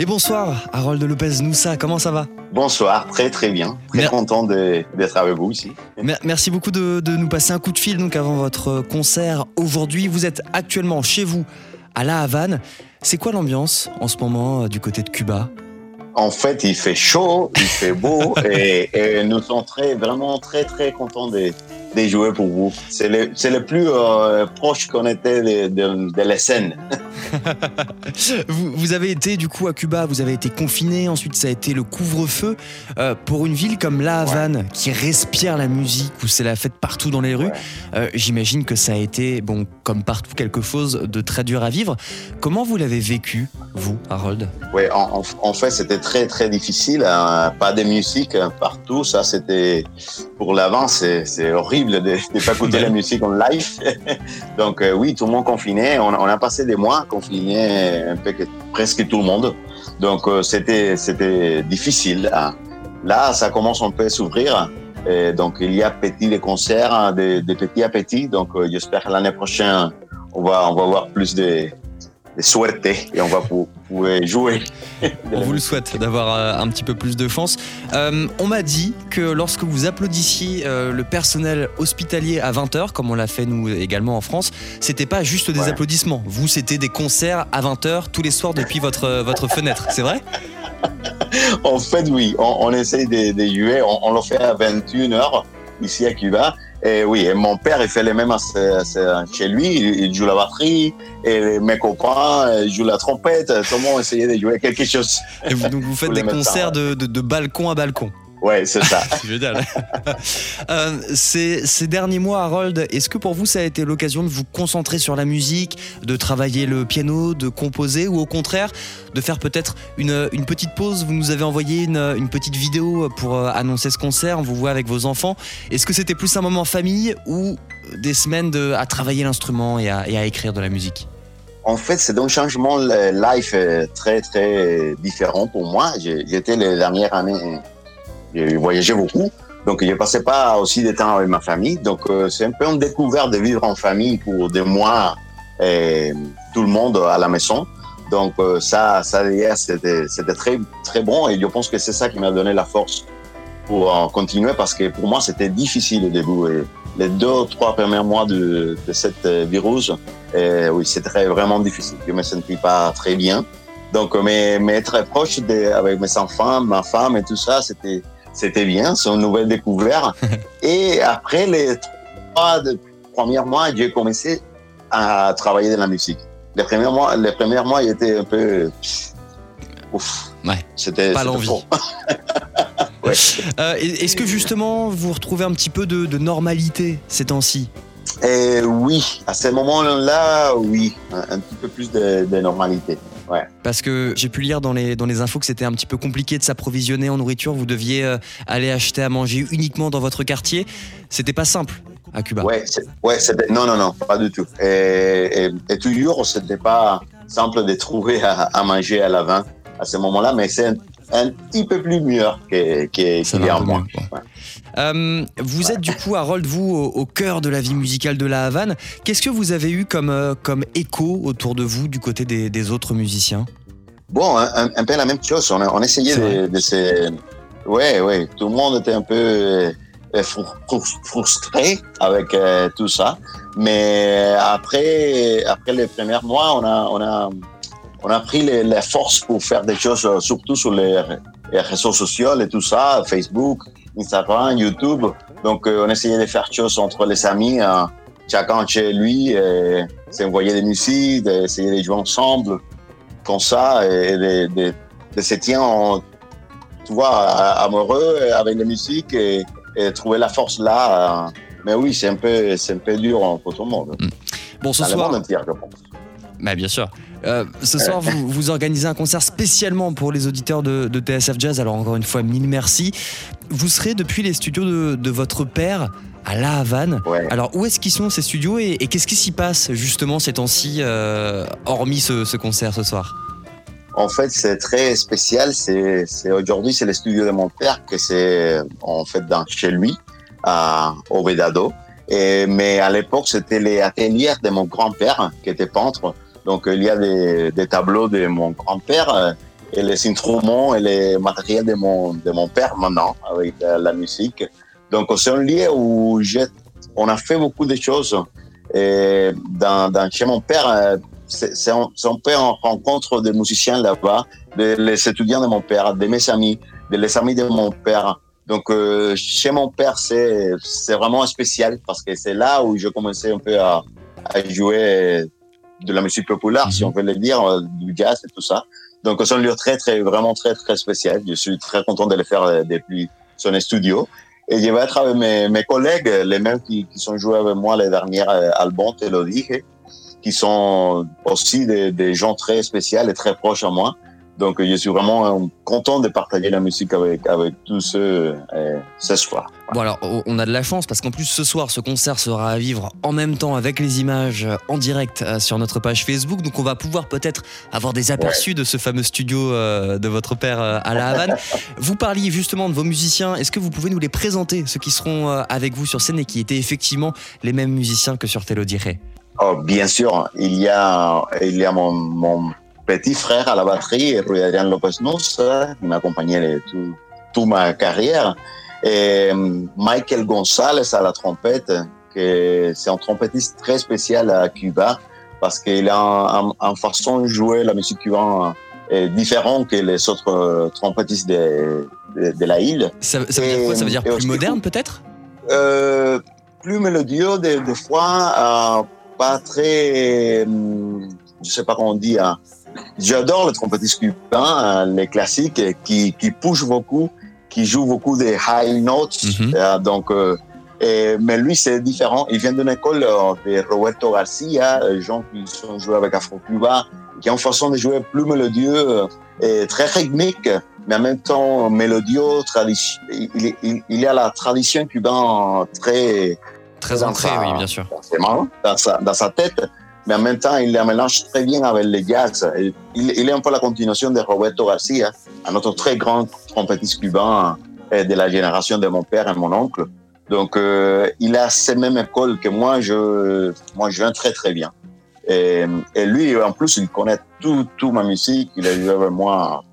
Et bonsoir, Harold Lopez Noussa, comment ça va? Bonsoir, très très bien. Très content d'être avec vous ici. Merci beaucoup de, nous passer un coup de fil donc avant votre concert aujourd'hui. Vous êtes actuellement chez vous à La Havane. C'est quoi l'ambiance en ce moment euh, du côté de Cuba? En fait, il fait chaud, il fait beau et, nous sommes très, vraiment très, très contents de, de jouer pour vous. C'est le, le, plus euh, proche qu'on était de, de, de la scène. vous, vous, avez été du coup à Cuba, vous avez été confiné, ensuite ça a été le couvre-feu. Euh, pour une ville comme La Havane, qui respire la musique, où c'est la fête partout dans les rues, euh, j'imagine que ça a été, bon, comme partout, quelque chose de très dur à vivre. Comment vous l'avez vécu, vous, Harold? Oui, en, en, fait, c'était très très difficile. Hein. Pas de musique partout, ça c'était pour l'avant, c'est horrible de ne pas écouter la musique en live. Donc euh, oui, tout le monde confiné. On, on a passé des mois confiné un peu que presque tout le monde. Donc euh, c'était c'était difficile. Hein. Là, ça commence un peu à s'ouvrir. donc il y a petit des concerts, hein, des, des petits à petits. Donc euh, j'espère que l'année prochaine on va on va voir plus de souhaiter et on va pouvoir jouer. On vous le souhaite d'avoir euh, un petit peu plus de chance. Euh, on m'a dit que lorsque vous applaudissiez euh, le personnel hospitalier à 20h, comme on l'a fait nous également en France, c'était pas juste des applaudissements. Vous, c'était des concerts à 20h tous les soirs depuis votre, votre fenêtre, c'est vrai? En fait, oui. On, essaye de, de jouer. On, on le fait à 21h ici à Cuba. Et oui, et mon père, il fait les mêmes chez lui. Il, joue la batterie, et mes copains jouent la trompette. Tout le monde essayait de jouer quelque chose. Et vous, donc vous faites des concerts de, de, de balcon à balcon Ouais, c'est ça. Euh, ces, ces, derniers mois, Harold, est-ce que pour vous, ça a été l'occasion de vous concentrer sur la musique, de travailler le piano, de composer, ou au contraire, de faire peut-être une, une, petite pause? Vous nous avez envoyé une, une, petite vidéo pour euh, annoncer ce concert, on vous voit avec vos enfants. Est-ce que c'était plus un moment famille ou des semaines de, à travailler l'instrument et à, et à écrire de la musique? En fait, c'est un changement live euh, très, très différent pour moi. J'étais les dernières années j'ai voyagé beaucoup. Donc, je passais pas aussi de temps avec ma famille. Donc, euh, c'est un peu une découverte de vivre en famille pour des mois et tout le monde à la maison. Donc, euh, ça, ça, c'était, c'était très, très bon. Et je pense que c'est ça qui m'a donné la force pour continuer parce que pour moi, c'était difficile au début. Les deux, trois premiers mois de, de cette virus, et oui, c'était vraiment difficile. Je me sentais pas très bien. Donc, mais, mais être proche de, avec mes enfants, ma femme et tout ça, c'était, c'était bien, c'est une nouvelle découverte. et après les trois premiers mois, j'ai commencé à travailler dans la musique. Les premiers mois, les premiers mois, j'étais un peu, ouf. Ouais. C'était pas l'envie. ouais. euh, Est-ce que justement vous retrouvez un petit peu de, de normalité ces temps-ci? Eh Oui, à ce moment-là, oui, un, un, petit peu plus de, de normalité. Parce que j'ai pu lire dans les, dans les infos que c'était un petit peu compliqué de s'approvisionner en nourriture. Vous deviez euh, aller acheter à manger uniquement dans votre quartier. C'était pas simple à Cuba. Ouais, ouais non, non, non, pas du tout. Et, et, et toujours, c'était pas simple de trouver à, manger à la vin à ce moment-là, mais c'est un, petit peu plus mieux qu'il y a en moi. Euh, vous êtes du coup, Harold, vous, au, cœur de la vie musicale de la Havane. Qu'est-ce que vous avez eu comme, euh, comme écho autour de vous du côté des, des autres musiciens? Bon, un, peu la même chose. On, on essayait de, de se... Ouais, ouais. Tout le monde était un peu euh, frustré avec tout ça. Mais après, après les premiers mois, on a, on a, on a pris les, les forces pour faire des choses, surtout sur les, les réseaux sociaux et tout ça, Facebook, Instagram, YouTube. Donc, euh, on essayait de faire choses entre les amis, hein, chacun chez lui, s'envoyer des musiques, d'essayer de jouer ensemble, comme ça, et de, de, de se tenir, tu vois, amoureux avec la musique et, trouver la force là. Hein. Mais oui, c'est un peu, c'est un peu dur pour tout le monde. Mm. Bon, ce soir. Bah, bien sûr. Euh, ce soir, vous, vous, organisez un concert spécialement pour les auditeurs de, de, TSF Jazz. Alors, encore une fois, mille merci. Vous serez depuis les studios de, de votre père à La Havane. Alors, où est-ce qu'ils sont ces studios et, et qu'est-ce qui s'y passe justement ces temps-ci, euh, hormis ce, ce, concert ce soir? En fait, c'est très spécial. C'est aujourd'hui, c'est le studio de mon père que c'est en fait dans, chez lui à Ovedado. Et, mais à l'époque, c'était les ateliers de mon grand-père qui était peintre. Donc, il y a des, des tableaux de mon grand-père euh, et les instruments et les matériels de mon, de mon père maintenant avec la musique. Donc, c'est un lieu où on a fait beaucoup de choses. Et dans, dans chez mon père, euh, c'est un, un peu en rencontre des musiciens là-bas, des étudiants de mon père, de mes amis, de amis de mon père. Donc, euh, chez mon père, c'est vraiment spécial parce que c'est là où je commençais un peu à, à jouer de la musique populaire, si mhm. on veut le dire, euh, du jazz et tout ça. Donc, c'est un lieu très, très, vraiment très, très spécial. Je suis très content de le faire euh, depuis son studio. Et je vais être avec mes, mes collègues, les mêmes qui, qui sont joués avec moi les derniers albums, te le dije, qui sont aussi des, des gens très spéciaux et très proches à moi. Donc, je suis vraiment euh, content de partager la musique avec, avec tous ceux euh, ce soir. Bon, alors, on a de la chance parce qu'en plus, ce soir, ce concert sera à vivre en même temps avec les images en direct euh, sur notre page Facebook. Donc, on va pouvoir peut-être avoir des aperçus de ce fameux studio de votre père à La Havane. vous parliez justement de vos musiciens. Est-ce que vous pouvez nous les présenter, ceux qui seront avec vous sur scène et qui étaient effectivement les mêmes musiciens que sur Telodire Oh, bien sûr, il y a, il y a mon, mon petit frère à la batterie, Rui Adrian Lopez Nus, qui m'a accompagné toute ma carrière. Et euh, Michael Gonzalez à la trompette, que c'est un trompettiste très spécial à Cuba parce qu'il a une façon de jouer la musique cubaine euh, différente que les autres euh, trompettistes de, de, la île. Ça, veut dire quoi? Ça veut dire plus moderne peut-être? euh, Plus mélodieux des, des fois, pas très, je sais pas comment on dit, hein, J'adore les trompettistes cubains, les classiques, qui, qui poussent beaucoup, qui jouent beaucoup des high notes. Mhm. Euh, donc, euh, mais lui, c'est différent. Il vient d'une école euh, de Roberto Garcia, gens qui sont joués avec Afro-Cuba, qui ont une façon de jouer plus mélodieux et très rythmique, mais en même temps mélodieux. Il, il, il, y a la tradition cubaine très... Très ancrée, oui, bien sûr. Dans sa, dans sa tête mais en même temps, il la mélange très bien avec le jazz. Il, est un peu la continuation de Roberto Garcia, un autre très grand trompettiste cubain euh, de la génération de mon père et mon oncle. Donc, euh, il a ces mêmes écoles que moi, je, moi, je viens très, très bien. Et, et lui, en plus, il connaît tout, tout ma musique. Il a joué avec moi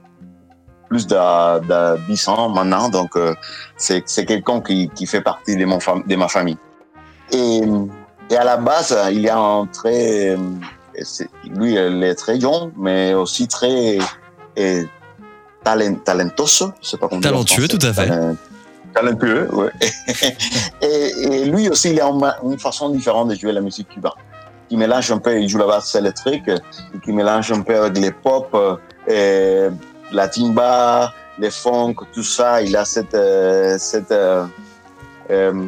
plus de, 10 ans maintenant. Donc, euh, c'est quelqu'un qui, qui fait partie de, mon, de ma famille. Et et à la base, il y a un très, lui, il est très jeune, mais aussi très talent, talentoso, sais pas Talentueux, tout à fait. talentueux, oui. et, lui aussi, il a une, façon différente de jouer la musique cubaine. Qui mélange un peu, il joue la basse électrique, qui mélange un peu avec les pop, et la timba, les funk, tout ça. Il a cette, euh, cette euh, euh,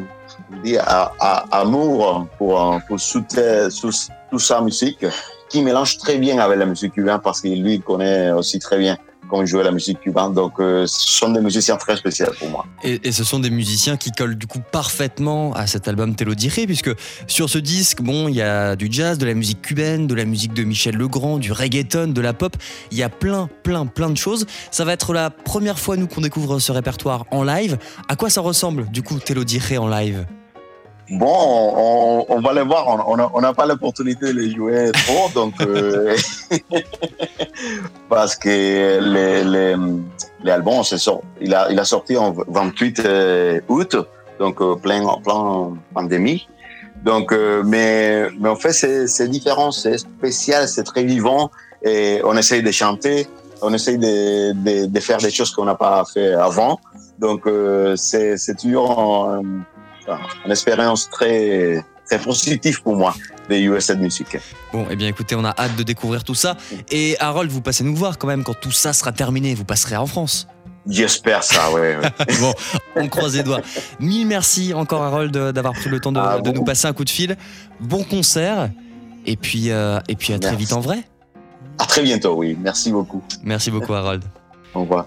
à, à, amour pour, pour toute sa musique, qui mélange très bien avec la musique cubaine parce qu'il lui connaît aussi très bien comment jouer la musique cubaine. Donc, euh, ce sont des musiciens très spéciaux pour moi. Et, ce sont des musiciens qui collent du coup parfaitement à cet album Telo Dire, puisque sur ce disque, bon, il y a du jazz, de la musique cubaine, de la musique de Michel Legrand, du reggaeton, de la pop. Il y a plein, plein, plein de choses. Ça va être la première fois, nous, qu'on découvre ce répertoire en live. À quoi ça ressemble, du coup, Telo Dire en live? Bon, on, va les voir. On n'a pas l'opportunité de les jouer trop, donc euh, parce que l'album, il a, il a sorti en 28 euh, août, donc euh, plein, plein pandémie. Donc, mais, mais en fait, c'est différent, c'est spécial, c'est très vivant, et on essaye de chanter, on essaye de, de, de faire des choses qu'on n'a pas fait avant. Donc, c'est toujours une expérience très, très positive pour moi des USA Music. Bon, eh bien écoutez, on a hâte de découvrir tout ça. Et Harold, vous passez nous voir quand même quand tout ça sera terminé. Vous passerez en France. J'espère ça, oui. bon, on croise les doigts. Mille merci encore, Harold, d'avoir pris le temps de, ah, nous passer un coup de fil. Bon concert. Et puis, euh, et puis à très vite en vrai. À très bientôt, oui. Merci beaucoup. Merci beaucoup, Harold. Au revoir.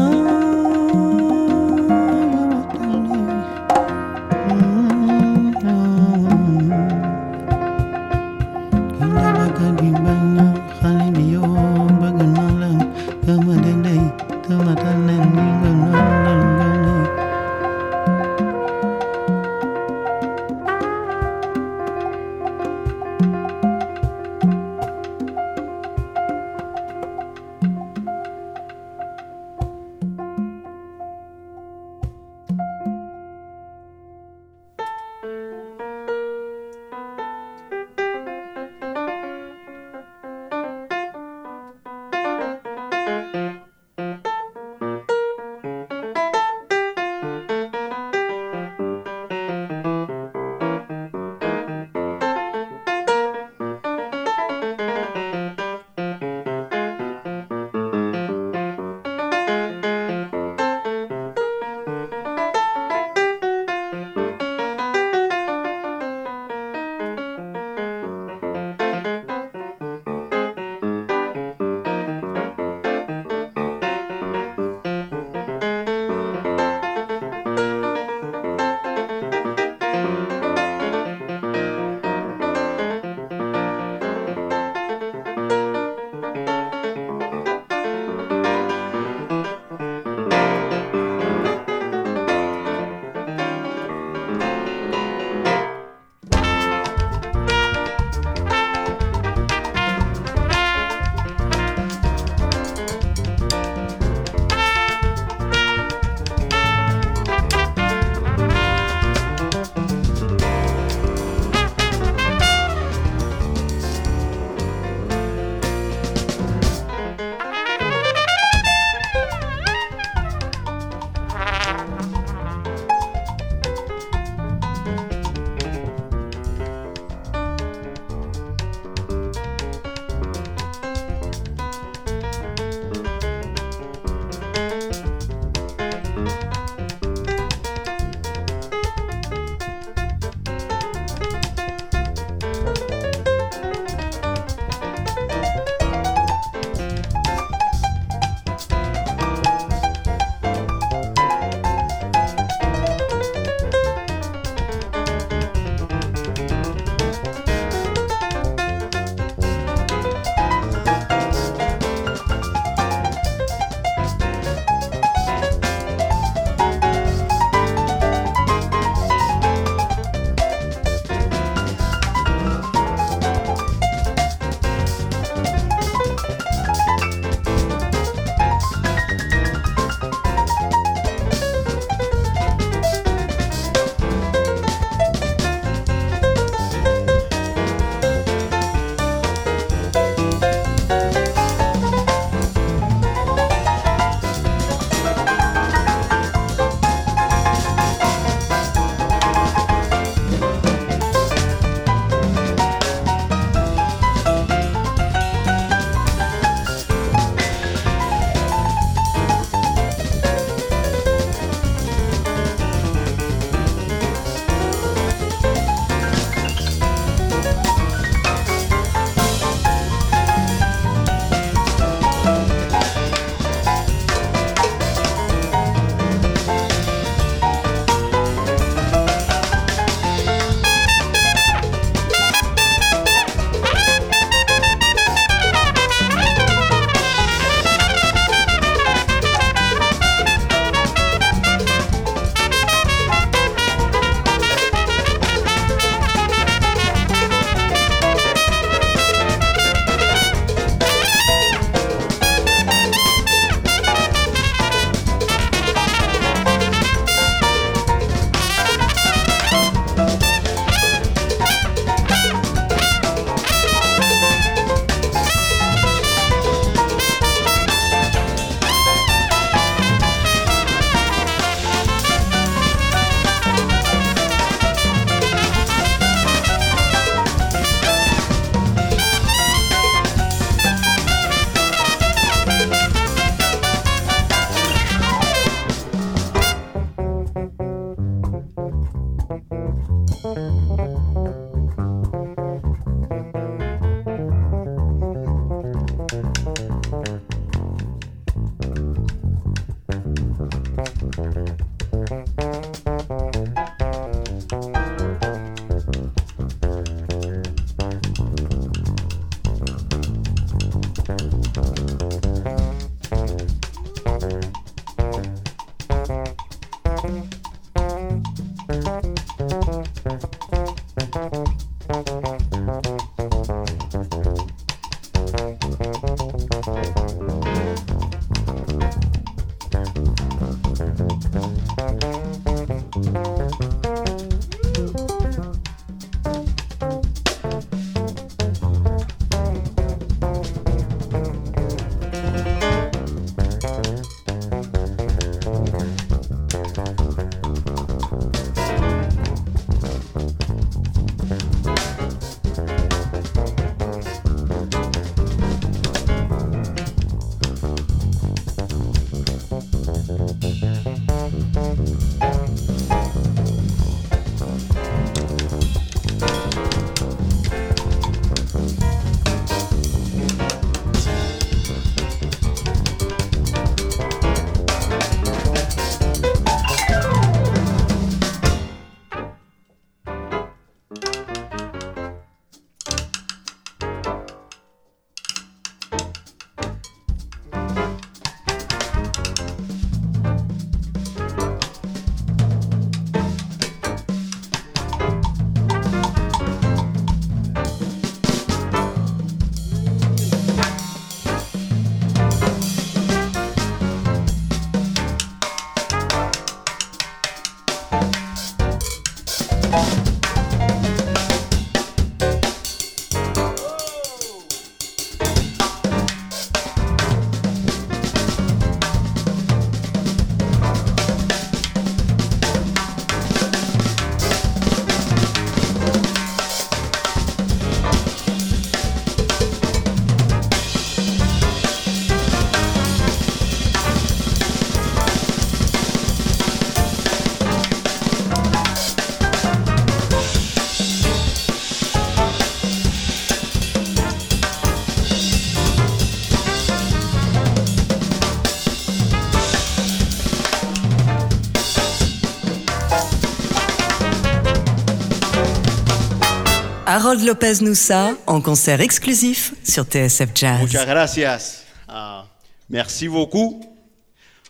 Harold Lopez Noussa en concert exclusif sur TSF Jazz. Muchas gracias. Uh, merci beaucoup.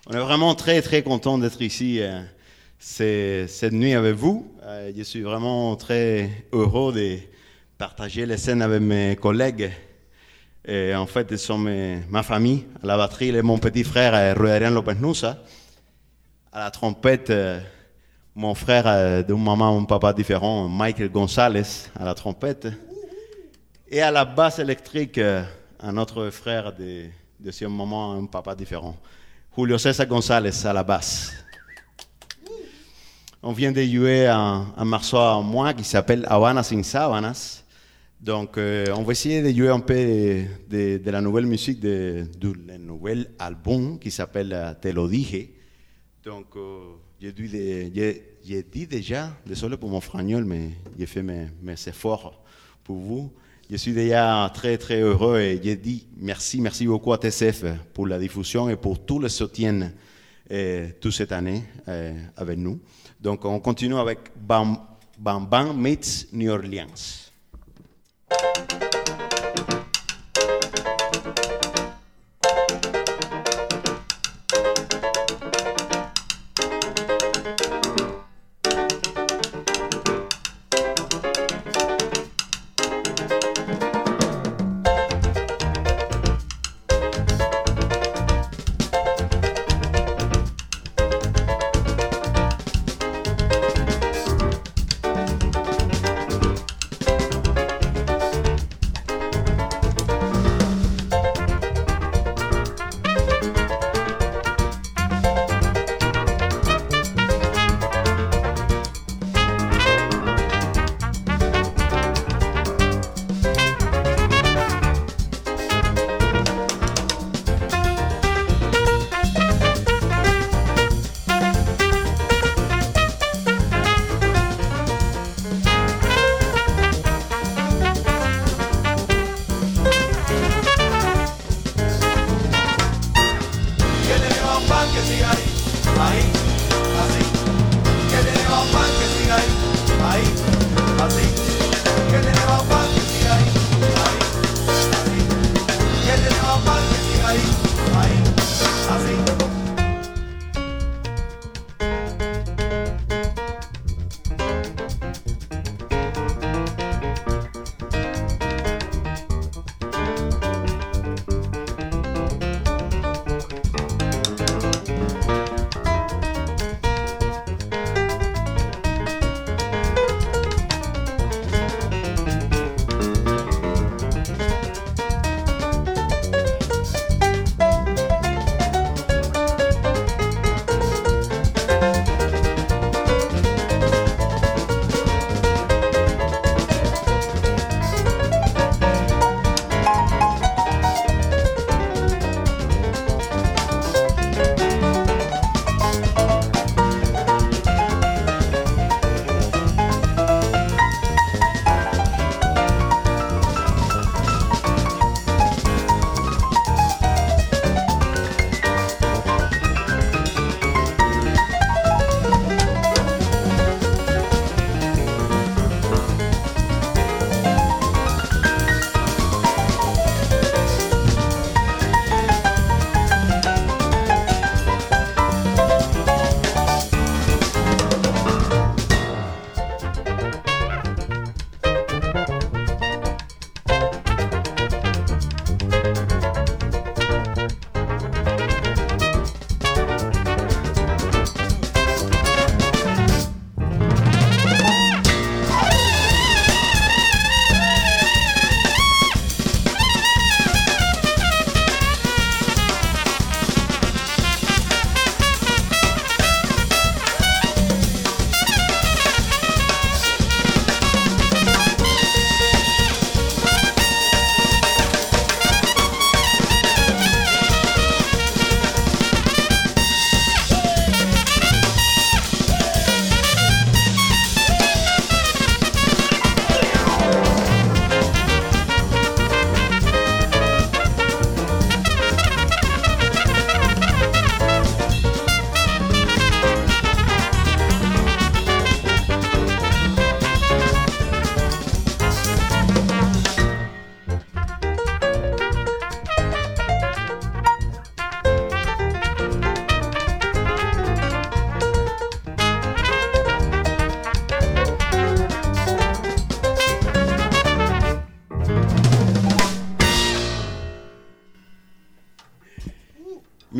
On est vraiment très très content d'être ici euh, cette nuit avec vous. Euh, je suis vraiment très heureux de partager les scènes avec mes collègues. En fait, ils sont mes, ma famille. À la batterie, mon petit frère euh, Ruederian Lopez Noussa. À la trompette, mon frère euh, d'un maman, un papa différent, Michael Gonzalez à la trompette. Et à la basse électrique, euh, un autre frère de deuxième maman, un papa différent. Julio César Gonzalez à la basse. On vient de jouer un, un morceau à moi qui s'appelle Havana sin sábanas. Donc, euh, on va essayer de jouer un peu de, de- de la nouvelle musique de, du le nouvel album qui s'appelle euh, Te lo dije. Donc, j'ai dit, déjà, désolé pour mon fragnol, mais j'ai fait mes, efforts pour vous. Je suis déjà très, très heureux et j'ai dit merci, merci beaucoup à TCF pour la diffusion et pour tout le soutien euh, toute cette année euh, avec nous. Donc, on continue avec Bam Bam, Bam meets New Orleans.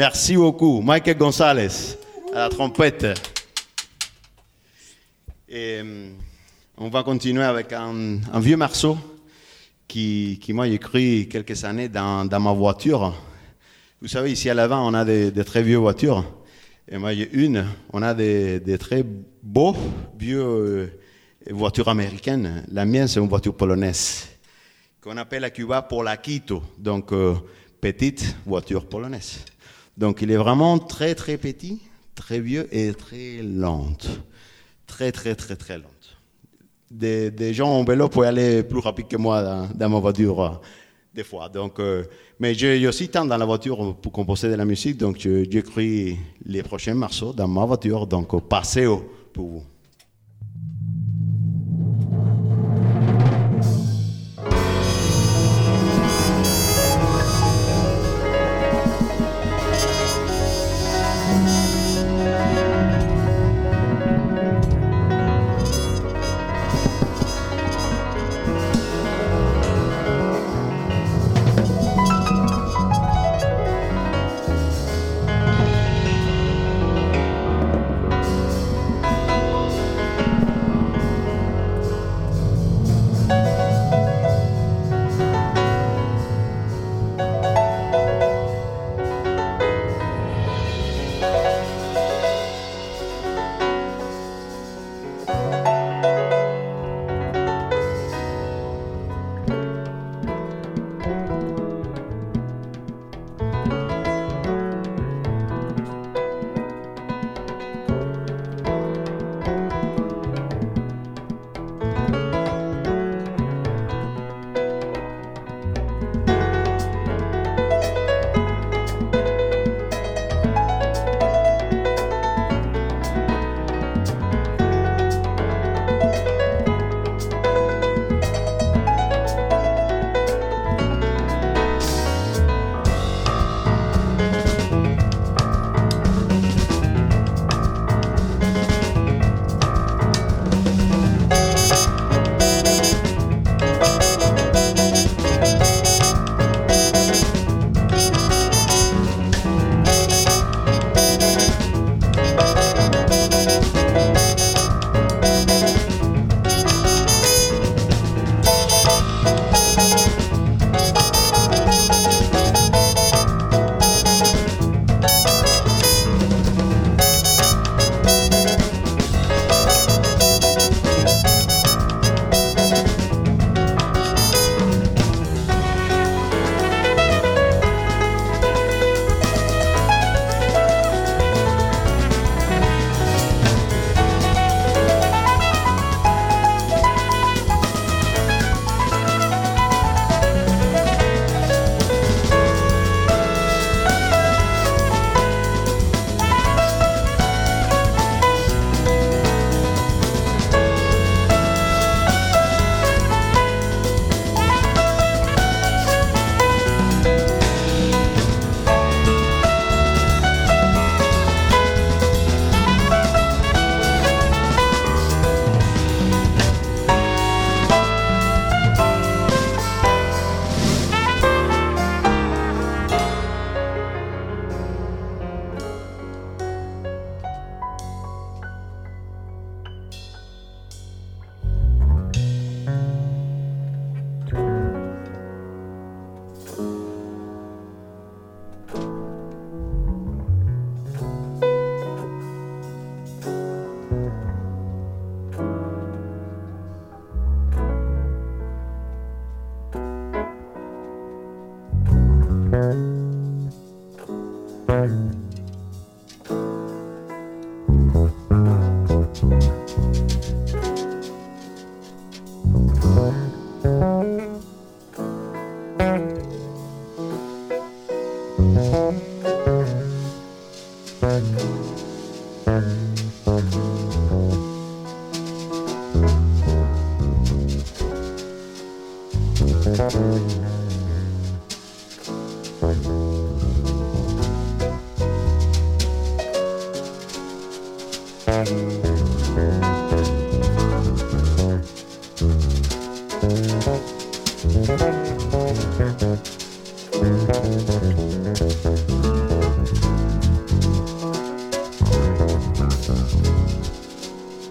Merci beaucoup. Michael Gonzalez à la trompette. Et euh, on va continuer avec un, vieux morceau qui, qui m'a écrit quelques années dans, ma voiture. Vous savez, ici à l'avant, on a des, très vieux voitures. Et moi, a une, on a des, très beaux vieux euh, voitures américaines. La mienne, c'est une voiture polonaise qu'on appelle à Cuba pour donc euh, petite voiture polonaise. Donc il est vraiment très très petit, très vieux et très lente. Très très très très lente. Des, gens en vélo peuvent aller plus rapide que moi dans, ma voiture euh, des fois. Donc, euh, mais j'ai aussi temps dans la voiture pour composer de la musique, donc j'écris les prochains morceaux dans ma voiture, donc au Paseo pour vous.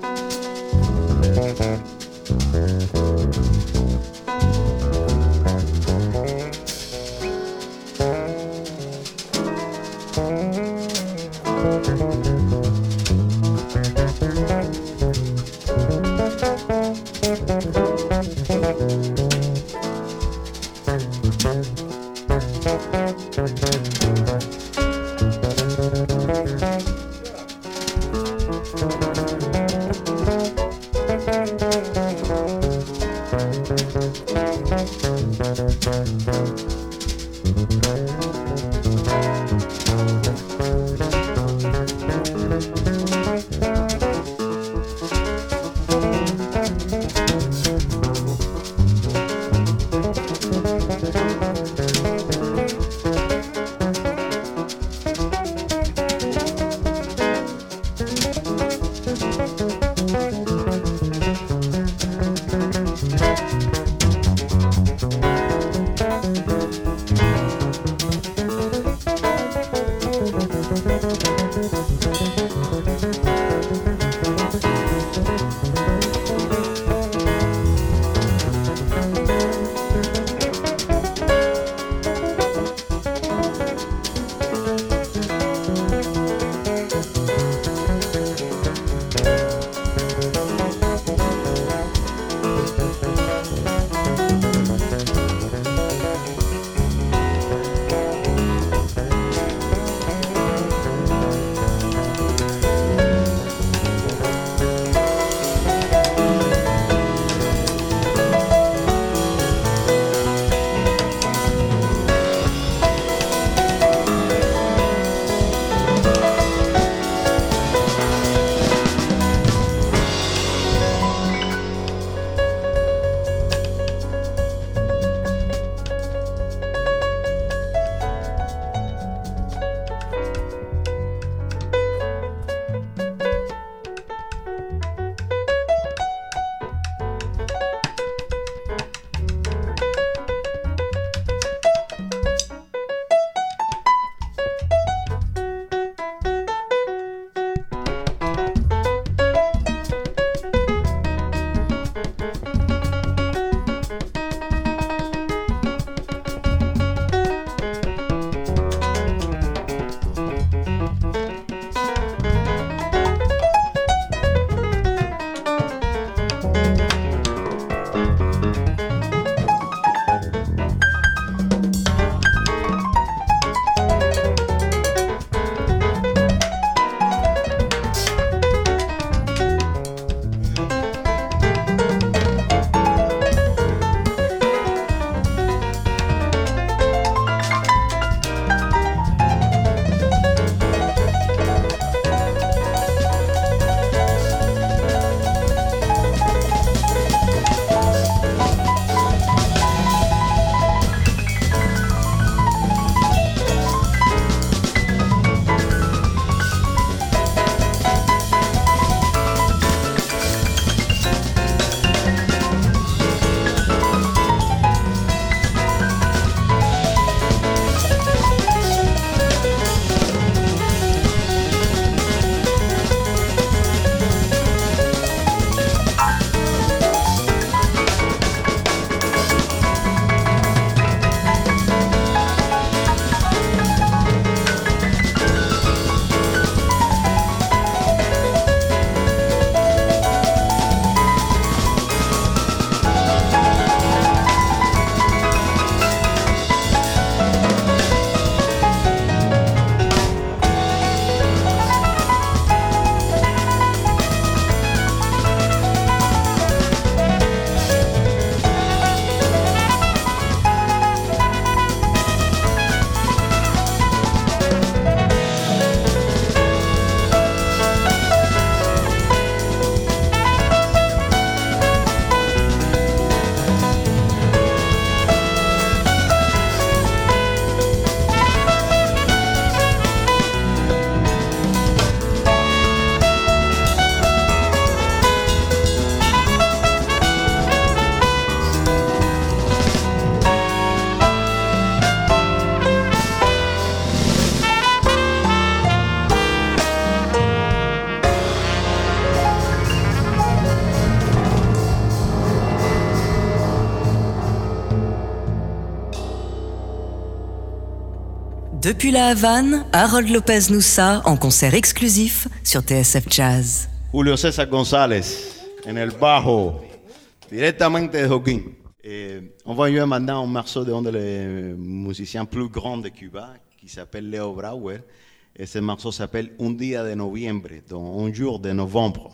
Thank you. Depuis la Havane, Harold Lopez Noussa en concert exclusif sur TSF Jazz. Julio César González en el bajo, directamente de Joaquín. Et on va lui maintenant un morceau d'un des musiciens plus grands de Cuba qui s'appelle Leo Brauer. Et ce morceau s'appelle Un día de noviembre, donc un jour de novembre.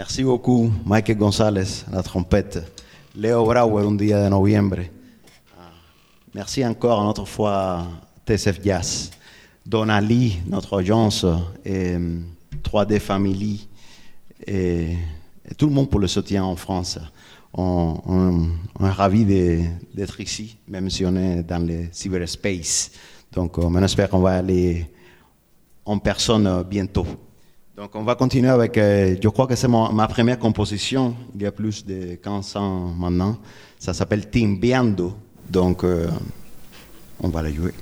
Merci beaucoup, Mike González, la trompette. Léo Brauer, un dia de noviembre. Ah, Merci encore une autre fois TSF Jazz. Donali, notre agence, et hum, 3D Family, et, tout le monde pour le soutien en France. On, on- est ravis d'être ici, même si on est dans le cyberspace. Donc, on espère qu'on va aller en personne euh, bientôt. Donc, on va continuer avec, euh, je crois que c'est ma première composition, il y a plus de 15 ans maintenant. Ça s'appelle Timbiando. Donc, euh, on va la jouer.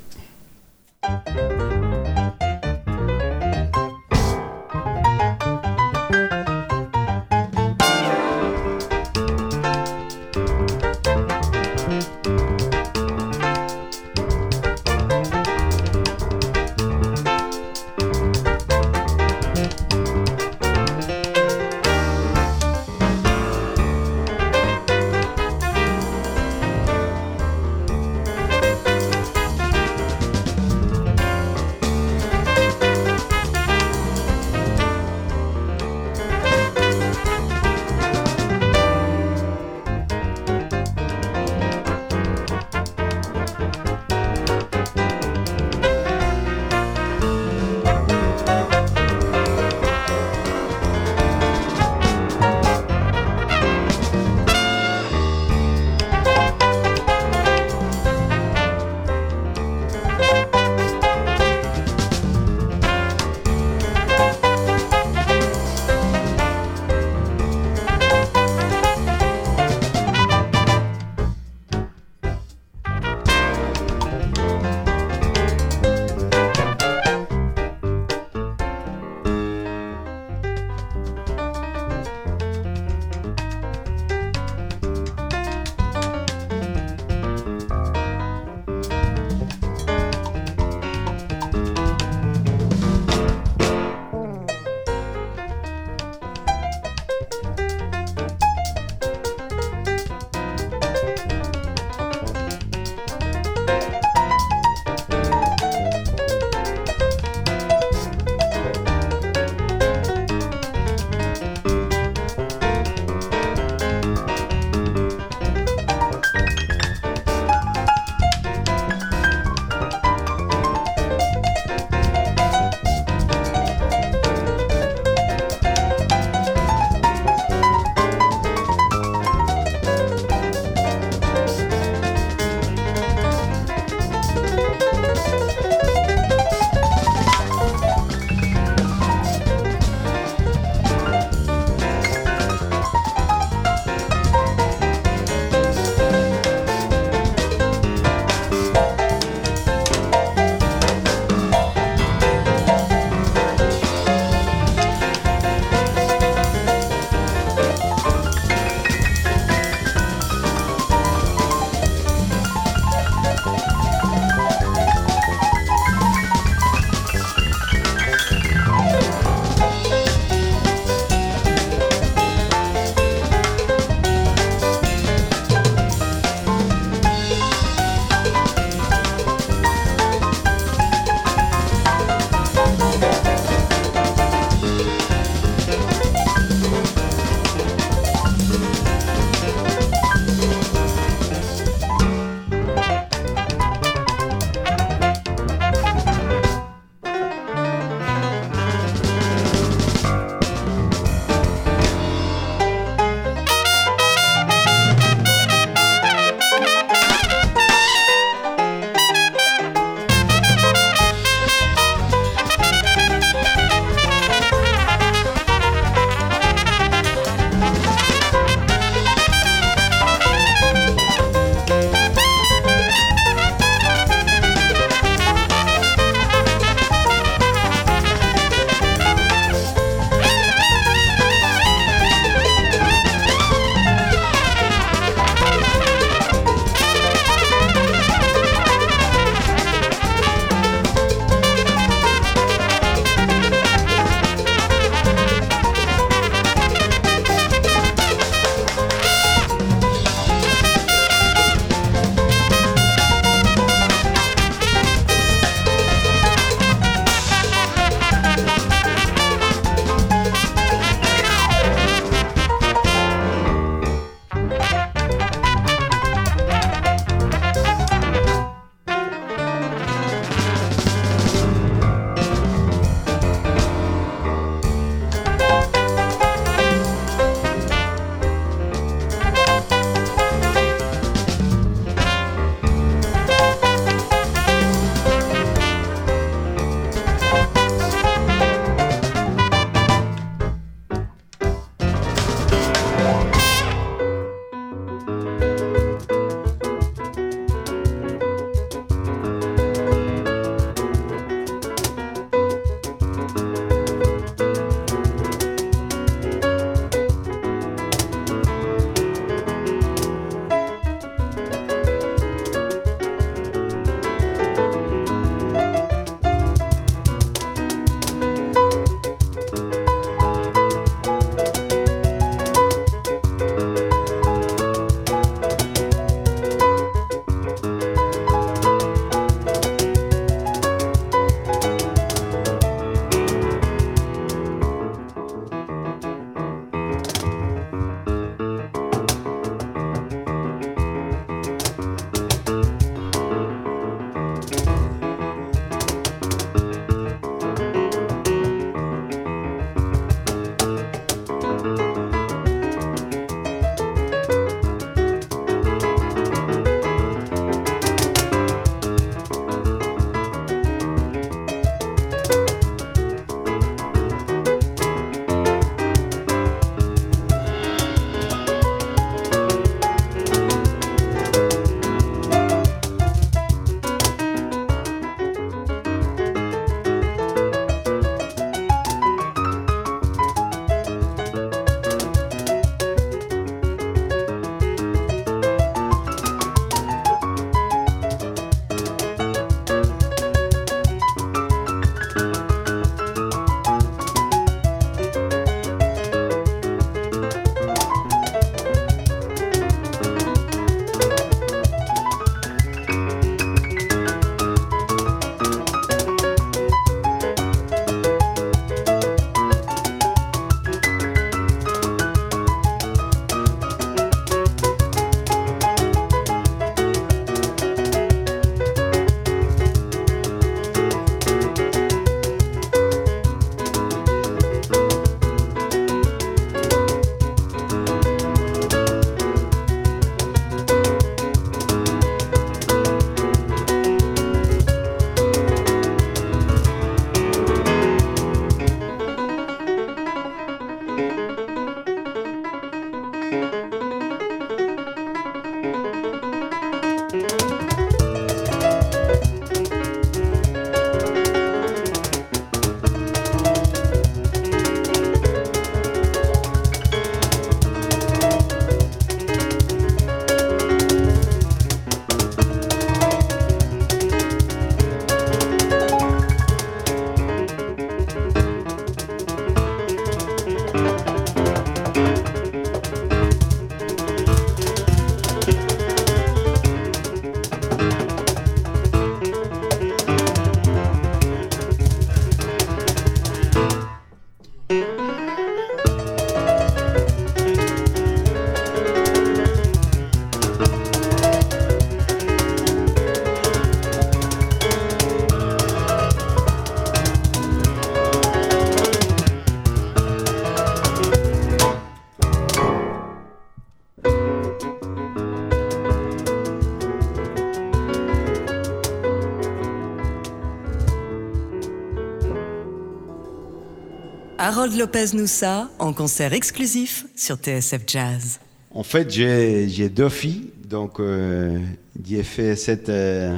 Harold Lopez Noussa en concert exclusif sur TSF Jazz. En fait, j'ai deux filles, donc euh, j'ai fait cette, euh,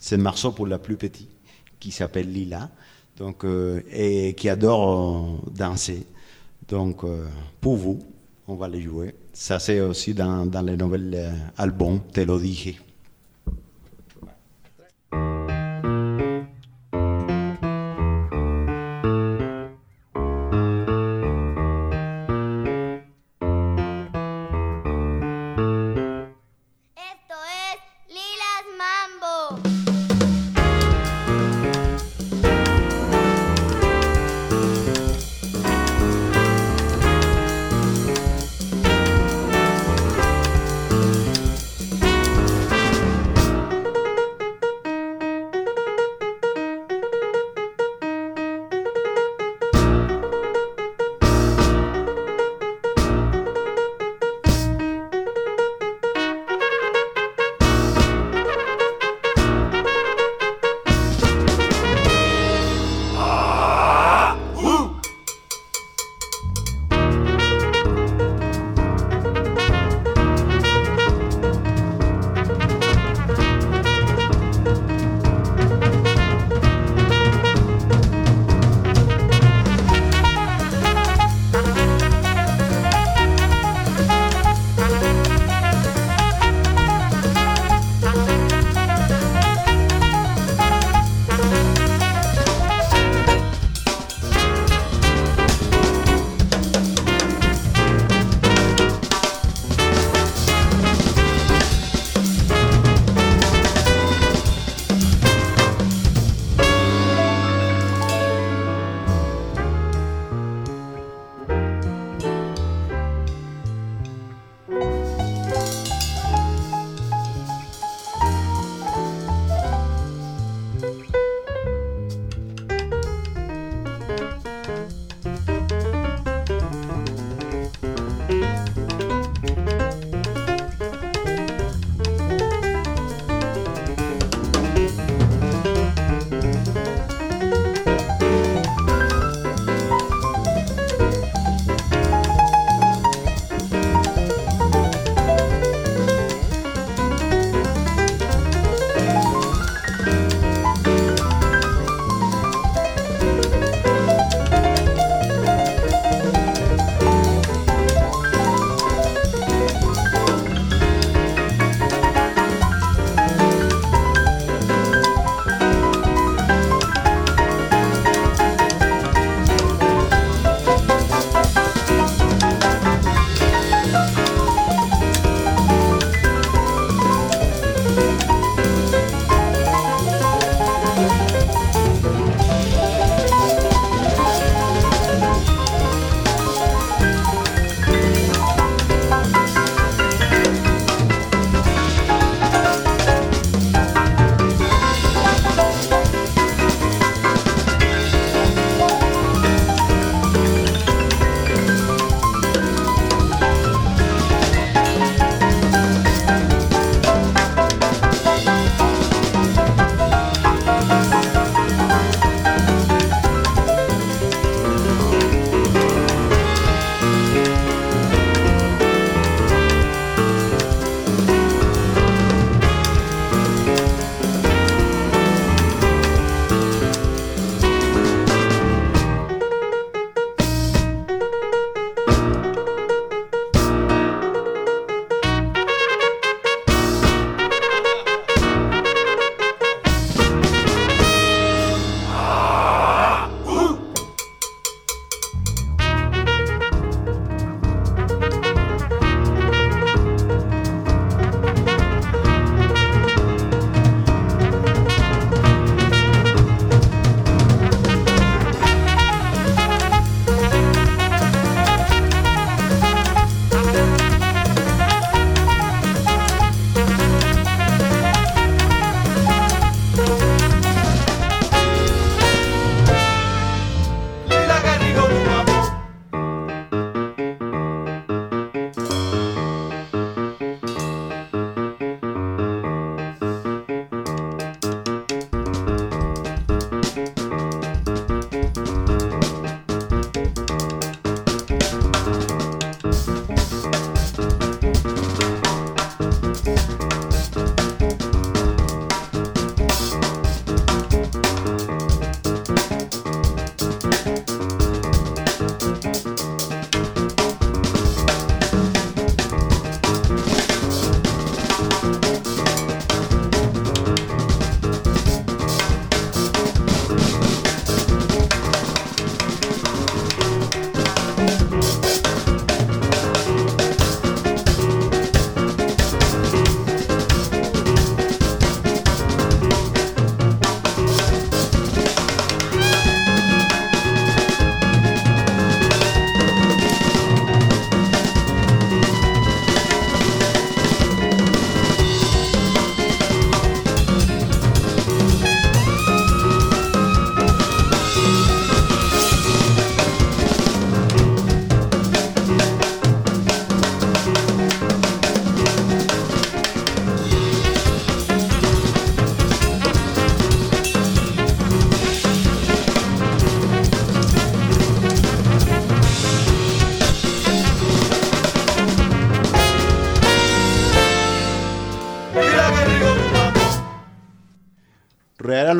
ce morceau pour la plus petite, qui s'appelle Lila, donc, euh, et qui adore danser. Donc, pour vous, on va les jouer. Ça, c'est aussi dans, dans les nouvel albums, te lo dije.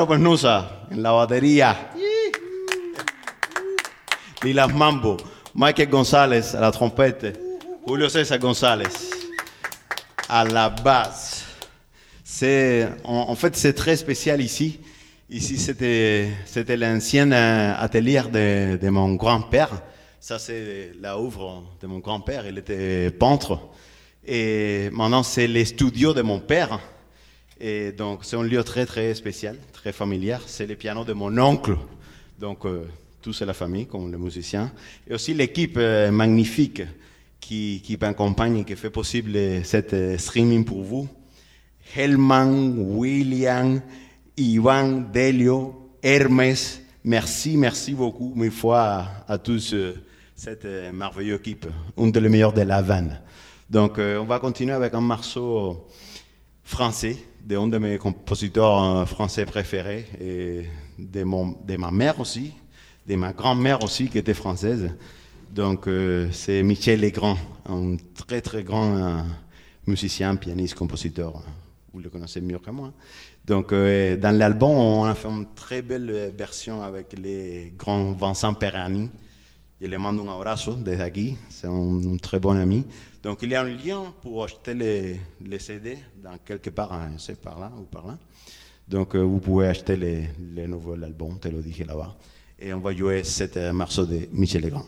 Pernusa en la batería. Lilas Mambo. Michael González à la trompette. Julio César González à la. C'est, en, en fait, c'est très spécial ici. Ici, c'était, c'était l'ancien euh, atelier de, de mon grand-père. Ça, c'est la œuvre de mon grand-père. Il était peintre. Et maintenant, c'est les studios de mon père. Et donc, c'est un lieu très, très spécial, très familier. C'est le piano de mon oncle. Donc, euh, tout c'est la famille, comme les musiciens. Et aussi l'équipe euh, magnifique qui, qui m'accompagne et qui fait possible cette euh, streaming pour vous. Helman, William, Ivan, Delio, Hermès. Merci, merci beaucoup, mille fois à, à tous euh, cette euh, merveilleuse équipe, une des meilleures de la vanne. Donc, euh, on va continuer avec un morceau français, de un de mes compositeurs euh, français préférés, et de, ma mère aussi, de ma grand-mère aussi, qui était française. Donc, euh, c'est Michel Legrand, un très très grand euh, musicien, pianiste, compositeur. Vous le connaissez mieux que moi. Donc, dans l'album, on a fait une très belle version avec les grands Vincent Perani. Je le mando un abrazo desde aquí, c'est un très bon ami. Donc, il y a un lien pour acheter les, les CD dans quelque part, hein, sais, par là ou par là. Donc, euh, vous pouvez acheter les, les nouveaux albums, te le dije là-bas. Et on va jouer cet euh, morceau de Michel Legrand.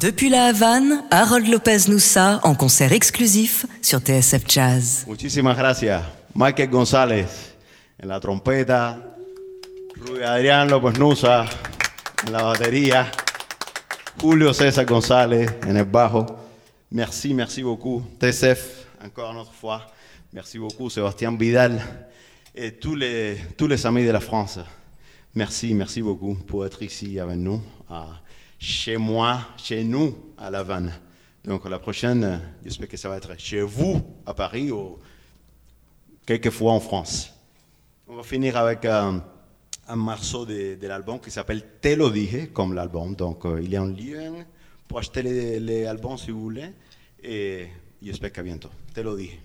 Depuis la Havane, Harold Lopez Noussa en concert exclusif sur TSF Jazz. Muchísimas gracias. Michael González en la trompeta, Rui Adrián López Nusa en la batería, Julio César González en el bajo. Merci, merci beaucoup. TSF, encore une autre fois. Merci beaucoup, Sébastien Vidal et tous les, amis de la France. Merci, merci beaucoup pour être ici avec nous, chez moi, chez nous, à La Havane. Donc la prochaine, j'espère que ça va être chez vous, à Paris, ou quelquefois en France. On va finir avec euh, un morceau de, l'album qui s'appelle Te lo dije, comme l'album. Donc euh, il y a un lien pour acheter les albums si vous voulez. Et j'espère qu'à bientôt. Te lo dije.